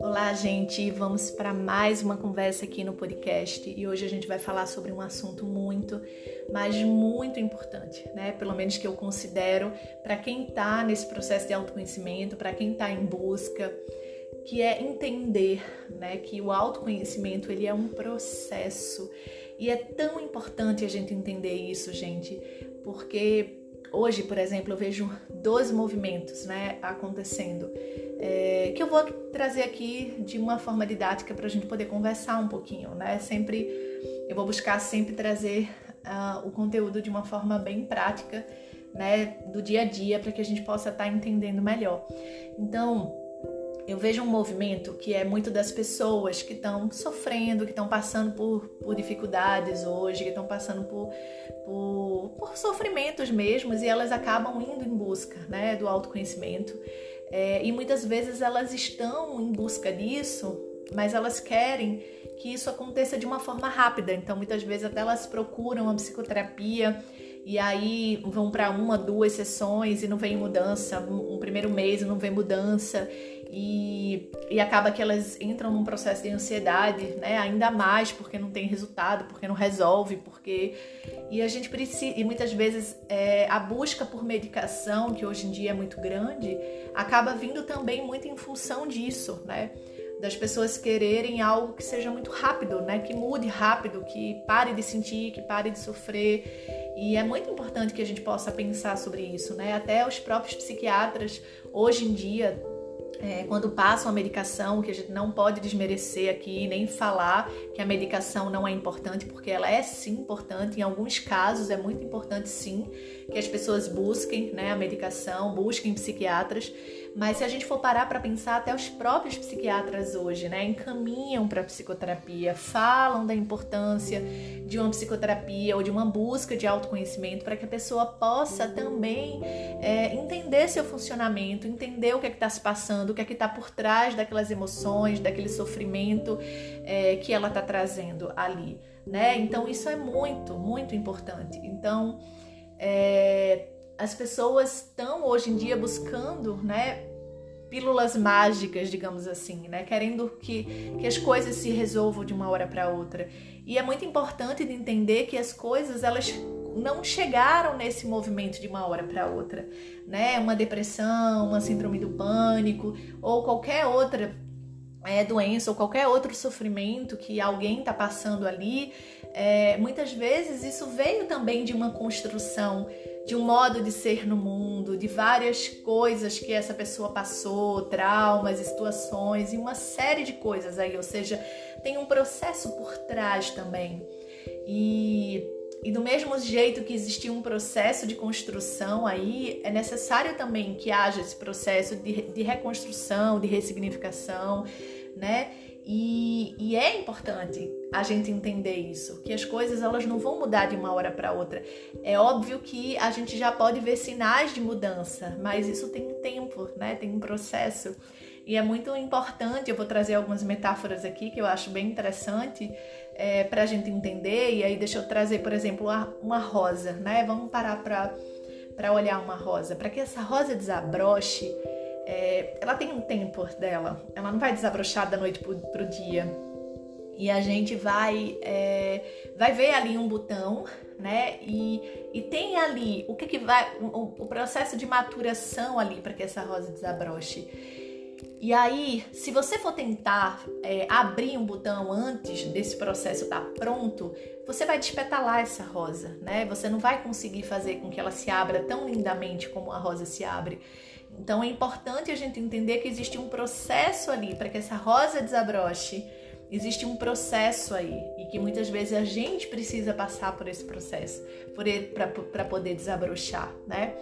Olá, gente! Vamos para mais uma conversa aqui no podcast e hoje a gente vai falar sobre um assunto muito, mas muito importante, né? Pelo menos que eu considero para quem está nesse processo de autoconhecimento, para quem está em busca, que é entender, né, que o autoconhecimento ele é um processo e é tão importante a gente entender isso, gente, porque hoje, por exemplo, eu vejo dois movimentos, né, acontecendo é, que eu vou trazer aqui de uma forma didática para a gente poder conversar um pouquinho, né? Sempre eu vou buscar sempre trazer uh, o conteúdo de uma forma bem prática, né, do dia a dia, para que a gente possa estar tá entendendo melhor. Então, eu vejo um movimento que é muito das pessoas que estão sofrendo, que estão passando por, por dificuldades hoje, que estão passando por, por, por sofrimentos mesmos e elas acabam indo em busca né, do autoconhecimento. É, e muitas vezes elas estão em busca disso, mas elas querem que isso aconteça de uma forma rápida. Então, muitas vezes até elas procuram a psicoterapia e aí vão para uma, duas sessões e não vem mudança, um primeiro mês não vem mudança e, e acaba que elas entram num processo de ansiedade, né? Ainda mais porque não tem resultado, porque não resolve, porque e a gente precisa e muitas vezes é, a busca por medicação que hoje em dia é muito grande acaba vindo também muito em função disso, né? Das pessoas quererem algo que seja muito rápido, né? Que mude rápido, que pare de sentir, que pare de sofrer. E é muito importante que a gente possa pensar sobre isso, né? Até os próprios psiquiatras hoje em dia é, quando passam a medicação, que a gente não pode desmerecer aqui, nem falar que a medicação não é importante, porque ela é sim importante, em alguns casos é muito importante sim que as pessoas busquem né, a medicação, busquem psiquiatras, mas se a gente for parar para pensar, até os próprios psiquiatras hoje né, encaminham para psicoterapia, falam da importância de uma psicoterapia ou de uma busca de autoconhecimento para que a pessoa possa também é, entender seu funcionamento, entender o que é está se passando, o que é está por trás daquelas emoções, daquele sofrimento é, que ela está trazendo ali. Né? Então, isso é muito, muito importante. Então, é, as pessoas estão hoje em dia buscando, né, pílulas mágicas, digamos assim, né, querendo que, que as coisas se resolvam de uma hora para outra. E é muito importante de entender que as coisas elas não chegaram nesse movimento de uma hora para outra, né? Uma depressão, uma síndrome do pânico ou qualquer outra é, doença ou qualquer outro sofrimento que alguém está passando ali, é, muitas vezes isso veio também de uma construção de um modo de ser no mundo, de várias coisas que essa pessoa passou, traumas, situações e uma série de coisas aí, ou seja, tem um processo por trás também. E, e do mesmo jeito que existia um processo de construção aí, é necessário também que haja esse processo de, de reconstrução, de ressignificação, né? E, e, é importante a gente entender isso, que as coisas elas não vão mudar de uma hora para outra. É óbvio que a gente já pode ver sinais de mudança, mas isso tem um tempo, né? Tem um processo. E é muito importante, eu vou trazer algumas metáforas aqui que eu acho bem interessante é, para a gente entender. E aí deixa eu trazer, por exemplo, uma, rosa, né? Vamos parar para olhar uma rosa. Para que essa rosa desabroche, é, ela tem um tempo dela, ela não vai desabrochar da noite pro, pro dia. E a gente vai, é, vai ver ali um botão, né? E, e tem ali o que, que vai, o, o processo de maturação ali para que essa rosa desabroche. E aí, se você for tentar é, abrir um botão antes desse processo estar tá pronto, você vai despetalar essa rosa, né? Você não vai conseguir fazer com que ela se abra tão lindamente como a rosa se abre. Então é importante a gente entender que existe um processo ali para que essa rosa desabroche. Existe um processo aí e que muitas vezes a gente precisa passar por esse processo para poder desabrochar, né?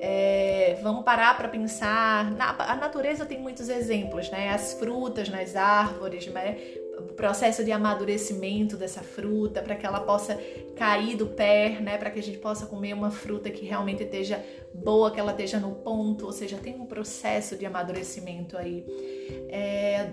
É, vamos parar para pensar. Na, a natureza tem muitos exemplos, né? As frutas nas árvores, né? Processo de amadurecimento dessa fruta, para que ela possa cair do pé, né? Para que a gente possa comer uma fruta que realmente esteja boa, que ela esteja no ponto, ou seja, tem um processo de amadurecimento aí. É,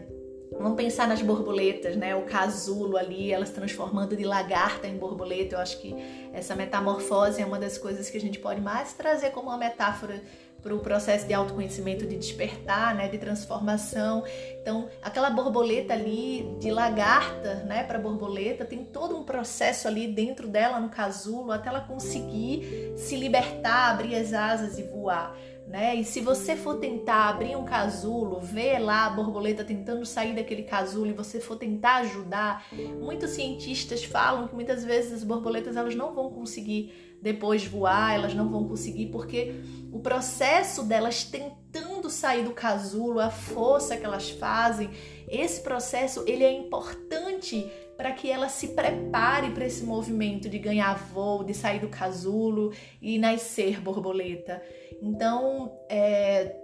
Vamos pensar nas borboletas, né? O casulo ali, elas transformando de lagarta em borboleta. Eu acho que essa metamorfose é uma das coisas que a gente pode mais trazer como uma metáfora para o processo de autoconhecimento, de despertar, né, de transformação. Então, aquela borboleta ali de lagarta, né, para borboleta, tem todo um processo ali dentro dela no casulo até ela conseguir se libertar, abrir as asas e voar né? E se você for tentar abrir um casulo, ver lá a borboleta tentando sair daquele casulo e você for tentar ajudar, muitos cientistas falam que muitas vezes as borboletas elas não vão conseguir depois voar, elas não vão conseguir porque o processo delas tentando sair do casulo, a força que elas fazem, esse processo ele é importante para que ela se prepare para esse movimento de ganhar voo, de sair do casulo e nascer borboleta. Então, é,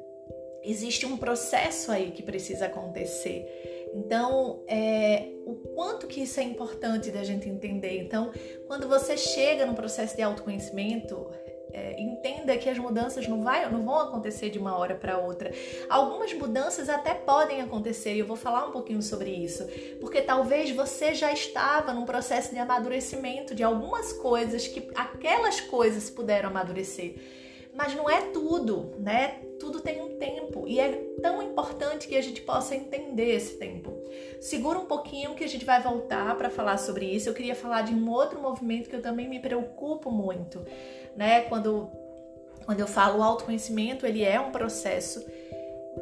existe um processo aí que precisa acontecer. Então, é, o quanto que isso é importante da gente entender. Então, quando você chega no processo de autoconhecimento, é, entenda que as mudanças não, vai, não vão acontecer de uma hora para outra. Algumas mudanças até podem acontecer e eu vou falar um pouquinho sobre isso, porque talvez você já estava num processo de amadurecimento de algumas coisas que aquelas coisas puderam amadurecer. Mas não é tudo, né? Tudo tem um tempo e é tão importante que a gente possa entender esse tempo. Segura um pouquinho que a gente vai voltar para falar sobre isso. Eu queria falar de um outro movimento que eu também me preocupo muito né? Quando, quando eu falo autoconhecimento, ele é um processo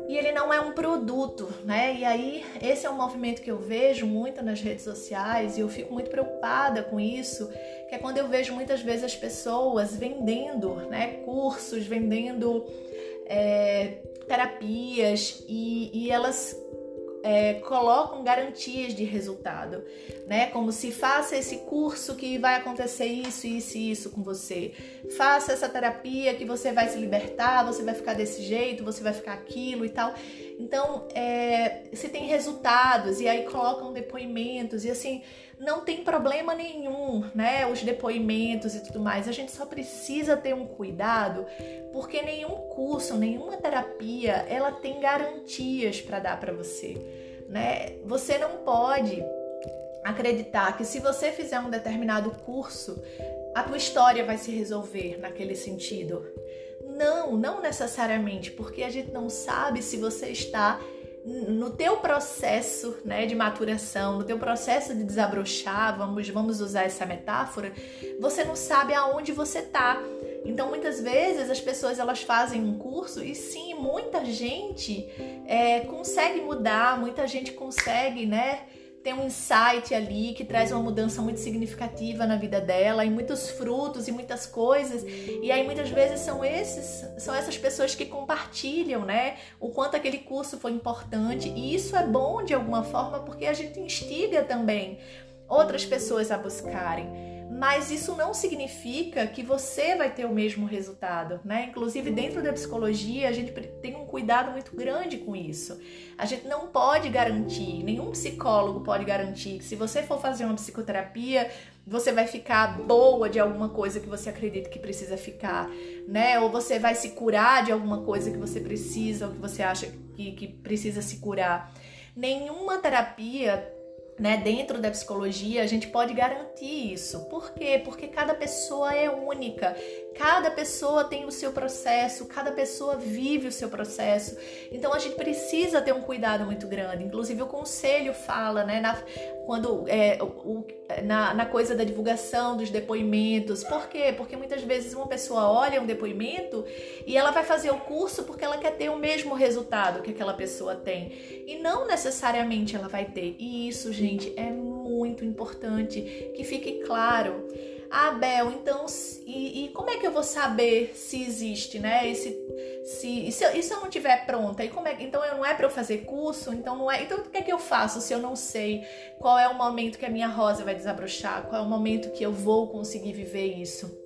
e ele não é um produto, né? E aí esse é um movimento que eu vejo muito nas redes sociais e eu fico muito preocupada com isso, que é quando eu vejo muitas vezes as pessoas vendendo, né, cursos, vendendo é, terapias e, e elas é, colocam garantias de resultado, né? Como se faça esse curso que vai acontecer isso, isso e isso com você. Faça essa terapia que você vai se libertar, você vai ficar desse jeito, você vai ficar aquilo e tal. Então, é, se tem resultados e aí colocam depoimentos e assim, não tem problema nenhum, né? Os depoimentos e tudo mais. A gente só precisa ter um cuidado, porque nenhum curso, nenhuma terapia, ela tem garantias para dar para você, né? Você não pode acreditar que se você fizer um determinado curso, a tua história vai se resolver naquele sentido. Não, não necessariamente, porque a gente não sabe se você está no teu processo, né, de maturação, no teu processo de desabrochar, vamos vamos usar essa metáfora, você não sabe aonde você tá. Então, muitas vezes as pessoas elas fazem um curso e sim, muita gente é, consegue mudar, muita gente consegue, né? Tem um insight ali que traz uma mudança muito significativa na vida dela e muitos frutos e muitas coisas. E aí muitas vezes são esses, são essas pessoas que compartilham, né, o quanto aquele curso foi importante. E isso é bom de alguma forma porque a gente instiga também outras pessoas a buscarem mas isso não significa que você vai ter o mesmo resultado, né? Inclusive dentro da psicologia a gente tem um cuidado muito grande com isso. A gente não pode garantir, nenhum psicólogo pode garantir que se você for fazer uma psicoterapia você vai ficar boa de alguma coisa que você acredita que precisa ficar, né? Ou você vai se curar de alguma coisa que você precisa ou que você acha que, que precisa se curar. Nenhuma terapia né, dentro da psicologia, a gente pode garantir isso. Por quê? Porque cada pessoa é única, cada pessoa tem o seu processo, cada pessoa vive o seu processo. Então a gente precisa ter um cuidado muito grande. Inclusive o conselho fala, né, na, quando é, o, na, na coisa da divulgação dos depoimentos. Por quê? Porque muitas vezes uma pessoa olha um depoimento e ela vai fazer o curso porque ela quer ter o mesmo resultado que aquela pessoa tem. E não necessariamente ela vai ter. E isso, gente, é muito importante que fique claro. Ah, Bel, então, e, e, como é que eu vou saber se existe, né? E se, se, e se, eu, e se eu não tiver pronta? E como é, então, eu não é para eu fazer curso? Então, não é. Então, o que é que eu faço se eu não sei qual é o momento que a minha rosa vai desabrochar? Qual é o momento que eu vou conseguir viver isso?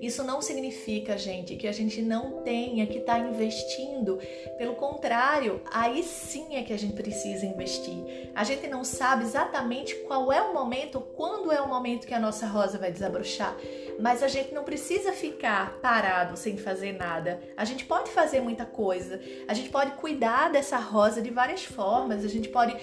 Isso não significa, gente, que a gente não tenha que estar tá investindo. Pelo contrário, aí sim é que a gente precisa investir. A gente não sabe exatamente qual é o momento, quando é o momento que a nossa rosa vai desabrochar, mas a gente não precisa ficar parado sem fazer nada. A gente pode fazer muita coisa. A gente pode cuidar dessa rosa de várias formas. A gente pode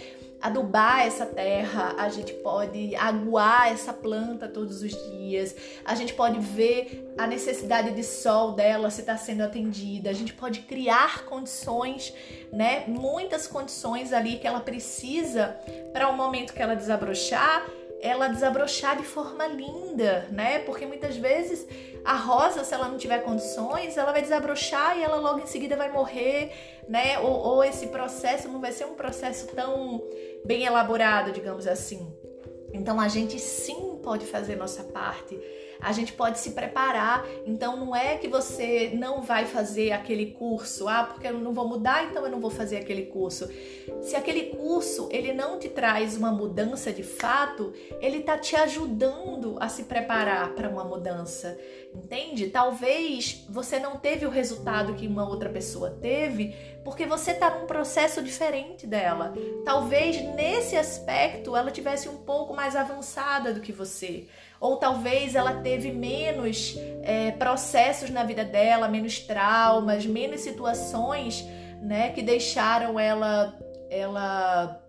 adubar essa terra, a gente pode aguar essa planta todos os dias, a gente pode ver a necessidade de sol dela se está sendo atendida, a gente pode criar condições, né? Muitas condições ali que ela precisa para o momento que ela desabrochar ela desabrochar de forma linda, né? Porque muitas vezes a rosa, se ela não tiver condições, ela vai desabrochar e ela logo em seguida vai morrer, né? Ou, ou esse processo não vai ser um processo tão bem elaborado, digamos assim. Então a gente sim pode fazer nossa parte a gente pode se preparar. Então não é que você não vai fazer aquele curso, ah, porque eu não vou mudar, então eu não vou fazer aquele curso. Se aquele curso ele não te traz uma mudança de fato, ele tá te ajudando a se preparar para uma mudança. Entende? Talvez você não teve o resultado que uma outra pessoa teve porque você está num processo diferente dela. Talvez nesse aspecto ela tivesse um pouco mais avançada do que você ou talvez ela teve menos é, processos na vida dela, menos traumas, menos situações, né, que deixaram ela, ela,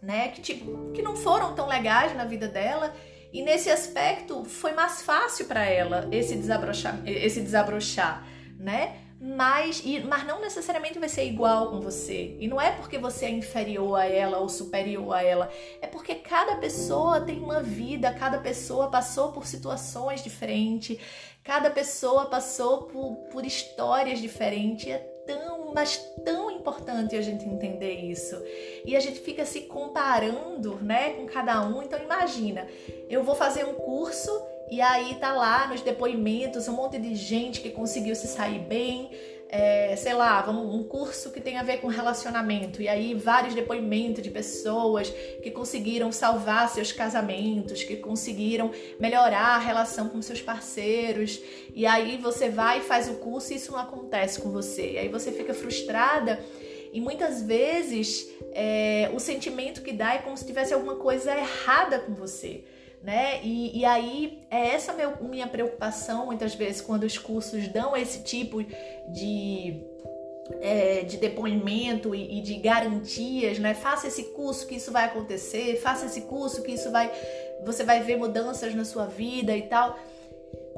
né, que tipo, que não foram tão legais na vida dela. E nesse aspecto foi mais fácil para ela esse desabrochar, esse desabrochar, né? Mas, e, mas não necessariamente vai ser igual com você. E não é porque você é inferior a ela ou superior a ela, é porque cada pessoa tem uma vida, cada pessoa passou por situações diferentes, cada pessoa passou por, por histórias diferentes. É tão, mas tão importante a gente entender isso. E a gente fica se comparando, né, com cada um. Então imagina, eu vou fazer um curso e aí tá lá nos depoimentos um monte de gente que conseguiu se sair bem, é, sei lá, um curso que tem a ver com relacionamento, e aí vários depoimentos de pessoas que conseguiram salvar seus casamentos, que conseguiram melhorar a relação com seus parceiros, e aí você vai e faz o curso e isso não acontece com você, e aí você fica frustrada. E muitas vezes é, o sentimento que dá é como se tivesse alguma coisa errada com você né? E, e aí é essa meu, minha preocupação muitas vezes quando os cursos dão esse tipo de é, de depoimento e, e, de garantias, né? Faça esse curso que isso vai acontecer, faça esse curso que isso vai, você vai ver mudanças na sua vida e tal,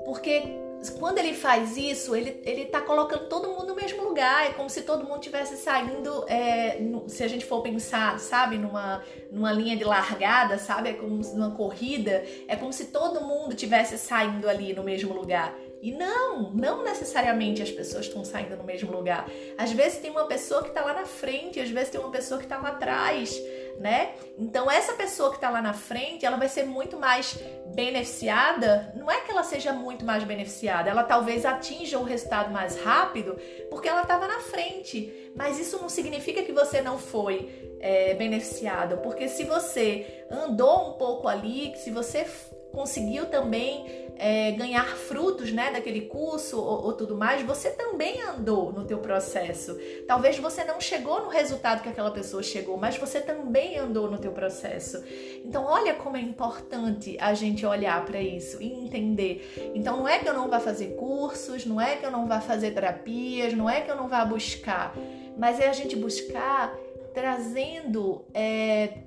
porque quando ele faz isso, ele, ele tá colocando todo mundo no mesmo lugar. É como se todo mundo tivesse saindo, é, no, se a gente for pensar, sabe, numa, numa linha de largada, sabe? É como numa corrida. É como se todo mundo tivesse saindo ali no mesmo lugar. E não, não necessariamente as pessoas estão saindo no mesmo lugar. Às vezes tem uma pessoa que está lá na frente, às vezes tem uma pessoa que está lá atrás, né? Então essa pessoa que está lá na frente, ela vai ser muito mais beneficiada. Não é que ela seja muito mais beneficiada, ela talvez atinja o resultado mais rápido porque ela estava na frente. Mas isso não significa que você não foi é, beneficiado, porque se você andou um pouco ali, se você conseguiu também é, ganhar frutos né, daquele curso ou, ou, tudo mais, você também andou no teu processo. Talvez você não chegou no resultado que aquela pessoa chegou, mas você também andou no teu processo. Então olha como é importante a gente olhar para isso e entender. Então não é que eu não vá fazer cursos, não é que eu não vá fazer terapias, não é que eu não vá buscar, mas é a gente buscar trazendo é,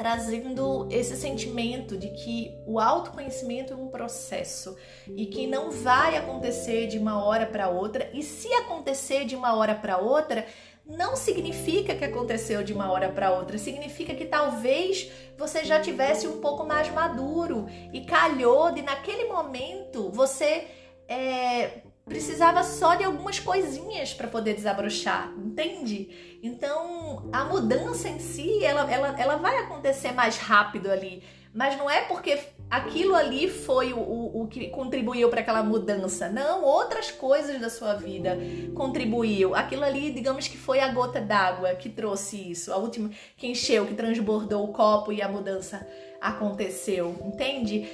trazendo esse sentimento de que o autoconhecimento é um processo e que não vai acontecer de uma hora para outra, e se acontecer de uma hora para outra, não significa que aconteceu de uma hora para outra, significa que talvez você já tivesse um pouco mais maduro e calhou de naquele momento você é, precisava só de algumas coisinhas para poder desabrochar, entende? Então a mudança em si ela, ela, ela vai acontecer mais rápido ali, mas não é porque aquilo ali foi o, o, o que contribuiu para aquela mudança, não, outras coisas da sua vida contribuiu. Aquilo ali, digamos que foi a gota d'água que trouxe isso, a última que encheu, que transbordou o copo e a mudança aconteceu, entende?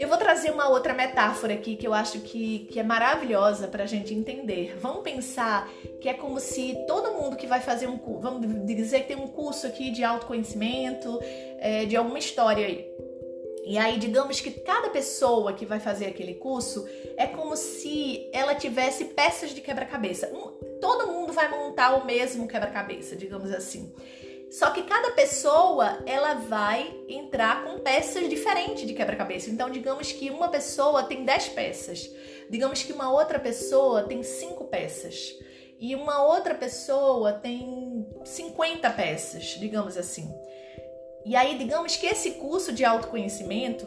Eu vou trazer uma outra metáfora aqui que eu acho que, que é maravilhosa para a gente entender. Vamos pensar que é como se todo mundo que vai fazer um curso, vamos dizer que tem um curso aqui de autoconhecimento, é, de alguma história aí. E aí, digamos que cada pessoa que vai fazer aquele curso é como se ela tivesse peças de quebra-cabeça. Um, todo mundo vai montar o mesmo quebra-cabeça, digamos assim. Só que cada pessoa ela vai entrar com peças diferentes de quebra-cabeça. Então, digamos que uma pessoa tem 10 peças, digamos que uma outra pessoa tem 5 peças e uma outra pessoa tem 50 peças, digamos assim. E aí, digamos que esse curso de autoconhecimento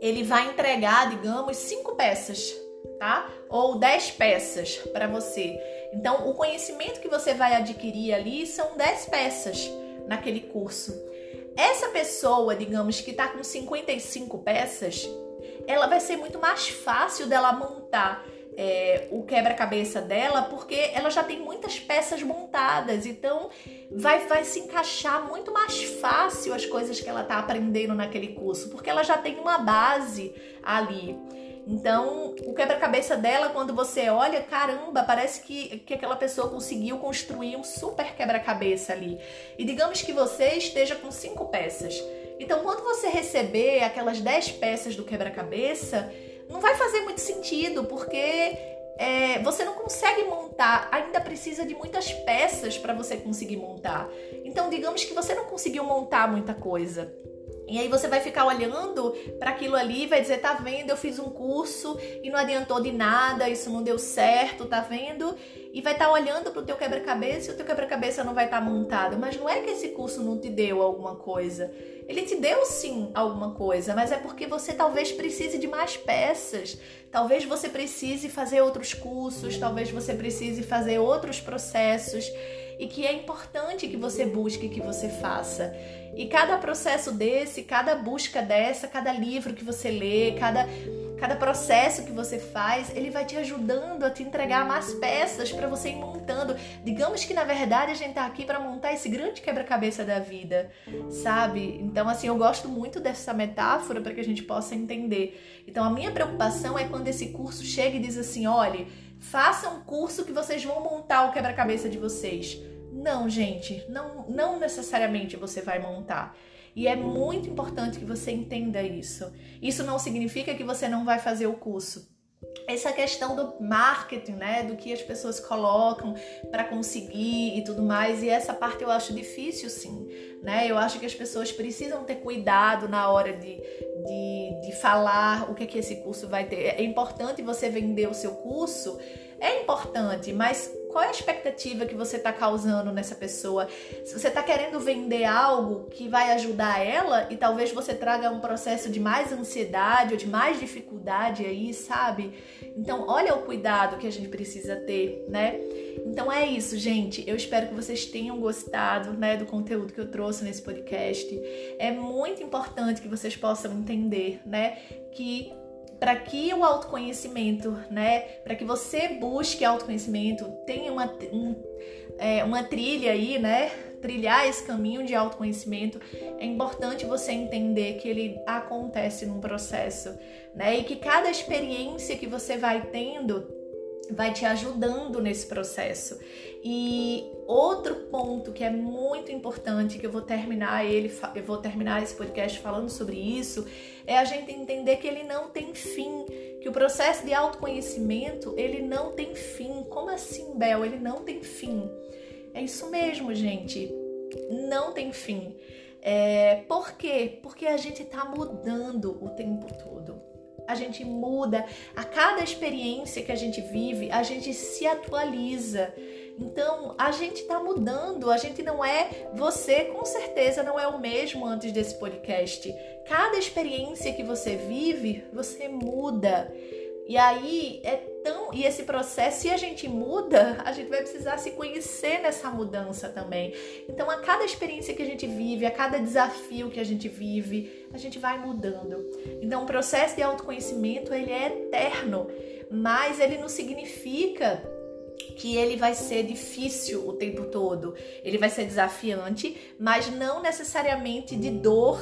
ele vai entregar, digamos, 5 peças, tá? Ou 10 peças para você. Então, o conhecimento que você vai adquirir ali são 10 peças naquele curso. Essa pessoa, digamos que está com 55 peças, ela vai ser muito mais fácil dela montar é, o quebra-cabeça dela, porque ela já tem muitas peças montadas, então vai, vai se encaixar muito mais fácil as coisas que ela está aprendendo naquele curso, porque ela já tem uma base ali. Então, o quebra-cabeça dela, quando você olha, caramba, parece que, que aquela pessoa conseguiu construir um super quebra-cabeça ali. E digamos que você esteja com cinco peças. Então, quando você receber aquelas dez peças do quebra-cabeça, não vai fazer muito sentido, porque é, você não consegue montar, ainda precisa de muitas peças para você conseguir montar. Então, digamos que você não conseguiu montar muita coisa. E aí você vai ficar olhando para aquilo ali e vai dizer, tá vendo, eu fiz um curso e não adiantou de nada, isso não deu certo, tá vendo? E vai estar tá olhando para o teu quebra-cabeça e o teu quebra-cabeça não vai estar tá montado. Mas não é que esse curso não te deu alguma coisa. Ele te deu sim alguma coisa, mas é porque você talvez precise de mais peças. Talvez você precise fazer outros cursos, talvez você precise fazer outros processos e que é importante que você busque, que você faça. E cada processo desse, cada busca dessa, cada livro que você lê, cada cada processo que você faz, ele vai te ajudando a te entregar mais peças para você ir montando. Digamos que na verdade a gente tá aqui para montar esse grande quebra-cabeça da vida, sabe? Então assim, eu gosto muito dessa metáfora para que a gente possa entender. Então a minha preocupação é quando esse curso chega e diz assim, olhe, faça um curso que vocês vão montar o quebra-cabeça de vocês. Não, gente, não, não necessariamente você vai montar. E é muito importante que você entenda isso. Isso não significa que você não vai fazer o curso. Essa questão do marketing, né, do que as pessoas colocam para conseguir e tudo mais, e essa parte eu acho difícil, sim, né? Eu acho que as pessoas precisam ter cuidado na hora de, de, de falar o que é que esse curso vai ter. É importante você vender o seu curso, é importante, mas qual é a expectativa que você está causando nessa pessoa? Se você está querendo vender algo que vai ajudar ela e talvez você traga um processo de mais ansiedade ou de mais dificuldade aí, sabe? Então, olha o cuidado que a gente precisa ter, né? Então é isso, gente. Eu espero que vocês tenham gostado, né, do conteúdo que eu trouxe nesse podcast. É muito importante que vocês possam entender, né, que para que o autoconhecimento, né, para que você busque autoconhecimento, tenha uma, um, é, uma trilha aí, né, trilhar esse caminho de autoconhecimento, é importante você entender que ele acontece num processo, né, e que cada experiência que você vai tendo vai te ajudando nesse processo. E outro ponto que é muito importante, que eu vou terminar ele, eu vou terminar esse podcast falando sobre isso, é a gente entender que ele não tem fim, que o processo de autoconhecimento, ele não tem fim. Como assim, Bel? Ele não tem fim. É isso mesmo, gente. Não tem fim. É, por quê? Porque a gente está mudando o tempo todo a gente muda, a cada experiência que a gente vive, a gente se atualiza. Então, a gente está mudando, a gente não é, você com certeza não é o mesmo antes desse podcast. Cada experiência que você vive, você muda. E aí é tão. E esse processo, se a gente muda, a gente vai precisar se conhecer nessa mudança também. Então, a cada experiência que a gente vive, a cada desafio que a gente vive, a gente vai mudando. Então, o processo de autoconhecimento ele é eterno, mas ele não significa que ele vai ser difícil o tempo todo. Ele vai ser desafiante, mas não necessariamente de dor.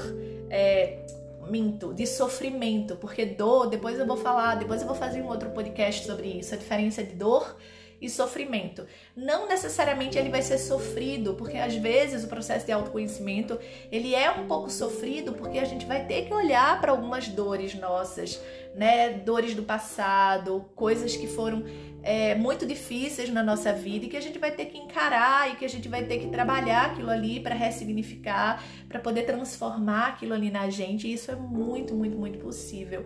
É, minto, de sofrimento, porque dor, depois eu vou falar, depois eu vou fazer um outro podcast sobre isso, a diferença de dor e sofrimento. Não necessariamente ele vai ser sofrido, porque às vezes o processo de autoconhecimento, ele é um pouco sofrido porque a gente vai ter que olhar para algumas dores nossas, né? Dores do passado, coisas que foram é, muito difíceis na nossa vida e que a gente vai ter que encarar e que a gente vai ter que trabalhar aquilo ali para ressignificar, para poder transformar aquilo ali na gente. E isso é muito, muito, muito possível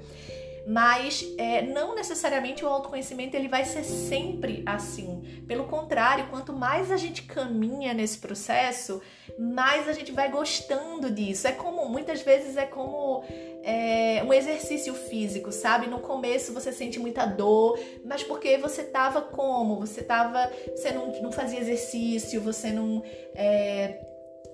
mas é, não necessariamente o autoconhecimento ele vai ser sempre assim. Pelo contrário, quanto mais a gente caminha nesse processo, mais a gente vai gostando disso. É como muitas vezes é como é, um exercício físico, sabe? No começo você sente muita dor, mas porque você tava como? Você tava, você não, não fazia exercício, você não é,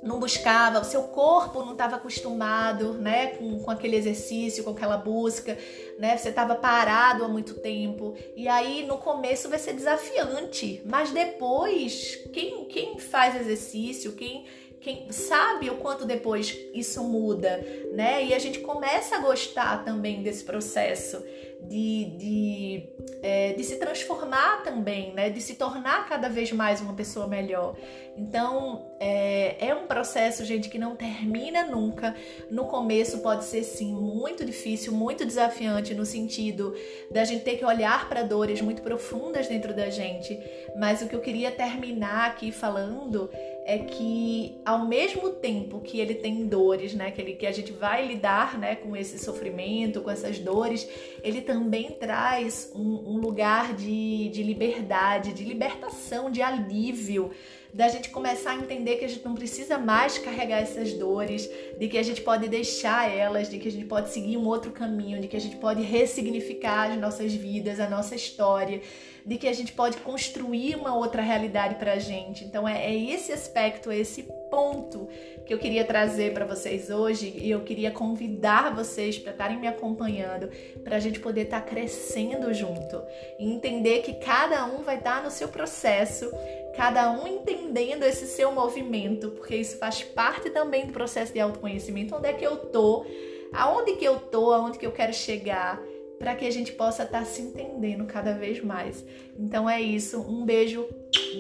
não buscava, o seu corpo não estava acostumado, né, com, com aquele exercício, com aquela busca, né, você estava parado há muito tempo, e aí no começo vai ser desafiante, mas depois, quem, quem faz exercício, quem quem sabe o quanto depois isso muda, né? E a gente começa a gostar também desse processo de, de, é, de se transformar também, né? De se tornar cada vez mais uma pessoa melhor. Então é, é um processo, gente, que não termina nunca. No começo pode ser sim muito difícil, muito desafiante no sentido da gente ter que olhar para dores muito profundas dentro da gente. Mas o que eu queria terminar aqui falando é que ao mesmo tempo que ele tem dores, né, que, ele, que a gente vai lidar, né, com esse sofrimento, com essas dores, ele também traz um, um lugar de, de liberdade, de libertação, de alívio, da gente começar a entender que a gente não precisa mais carregar essas dores, de que a gente pode deixar elas, de que a gente pode seguir um outro caminho, de que a gente pode ressignificar as nossas vidas, a nossa história de que a gente pode construir uma outra realidade para a gente. Então é, é esse aspecto, é esse ponto que eu queria trazer para vocês hoje e eu queria convidar vocês para estarem me acompanhando, para a gente poder estar tá crescendo junto e entender que cada um vai estar tá no seu processo, cada um entendendo esse seu movimento, porque isso faz parte também do processo de autoconhecimento. Onde é que eu tô? Aonde que eu tô? Aonde que eu quero chegar? para que a gente possa estar tá se entendendo cada vez mais. Então é isso, um beijo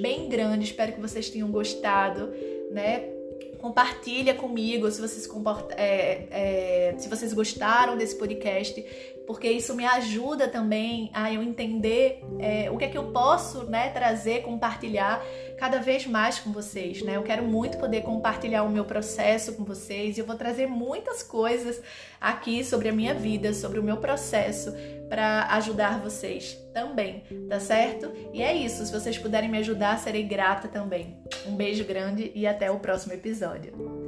bem grande, espero que vocês tenham gostado, né? Compartilha comigo se vocês, é, é, se vocês gostaram desse podcast, porque isso me ajuda também a eu entender é, o que é que eu posso né, trazer, compartilhar cada vez mais com vocês. Né? Eu quero muito poder compartilhar o meu processo com vocês e eu vou trazer muitas coisas aqui sobre a minha vida, sobre o meu processo para ajudar vocês também, tá certo? E é isso, se vocês puderem me ajudar, serei grata também. Um beijo grande e até o próximo episódio.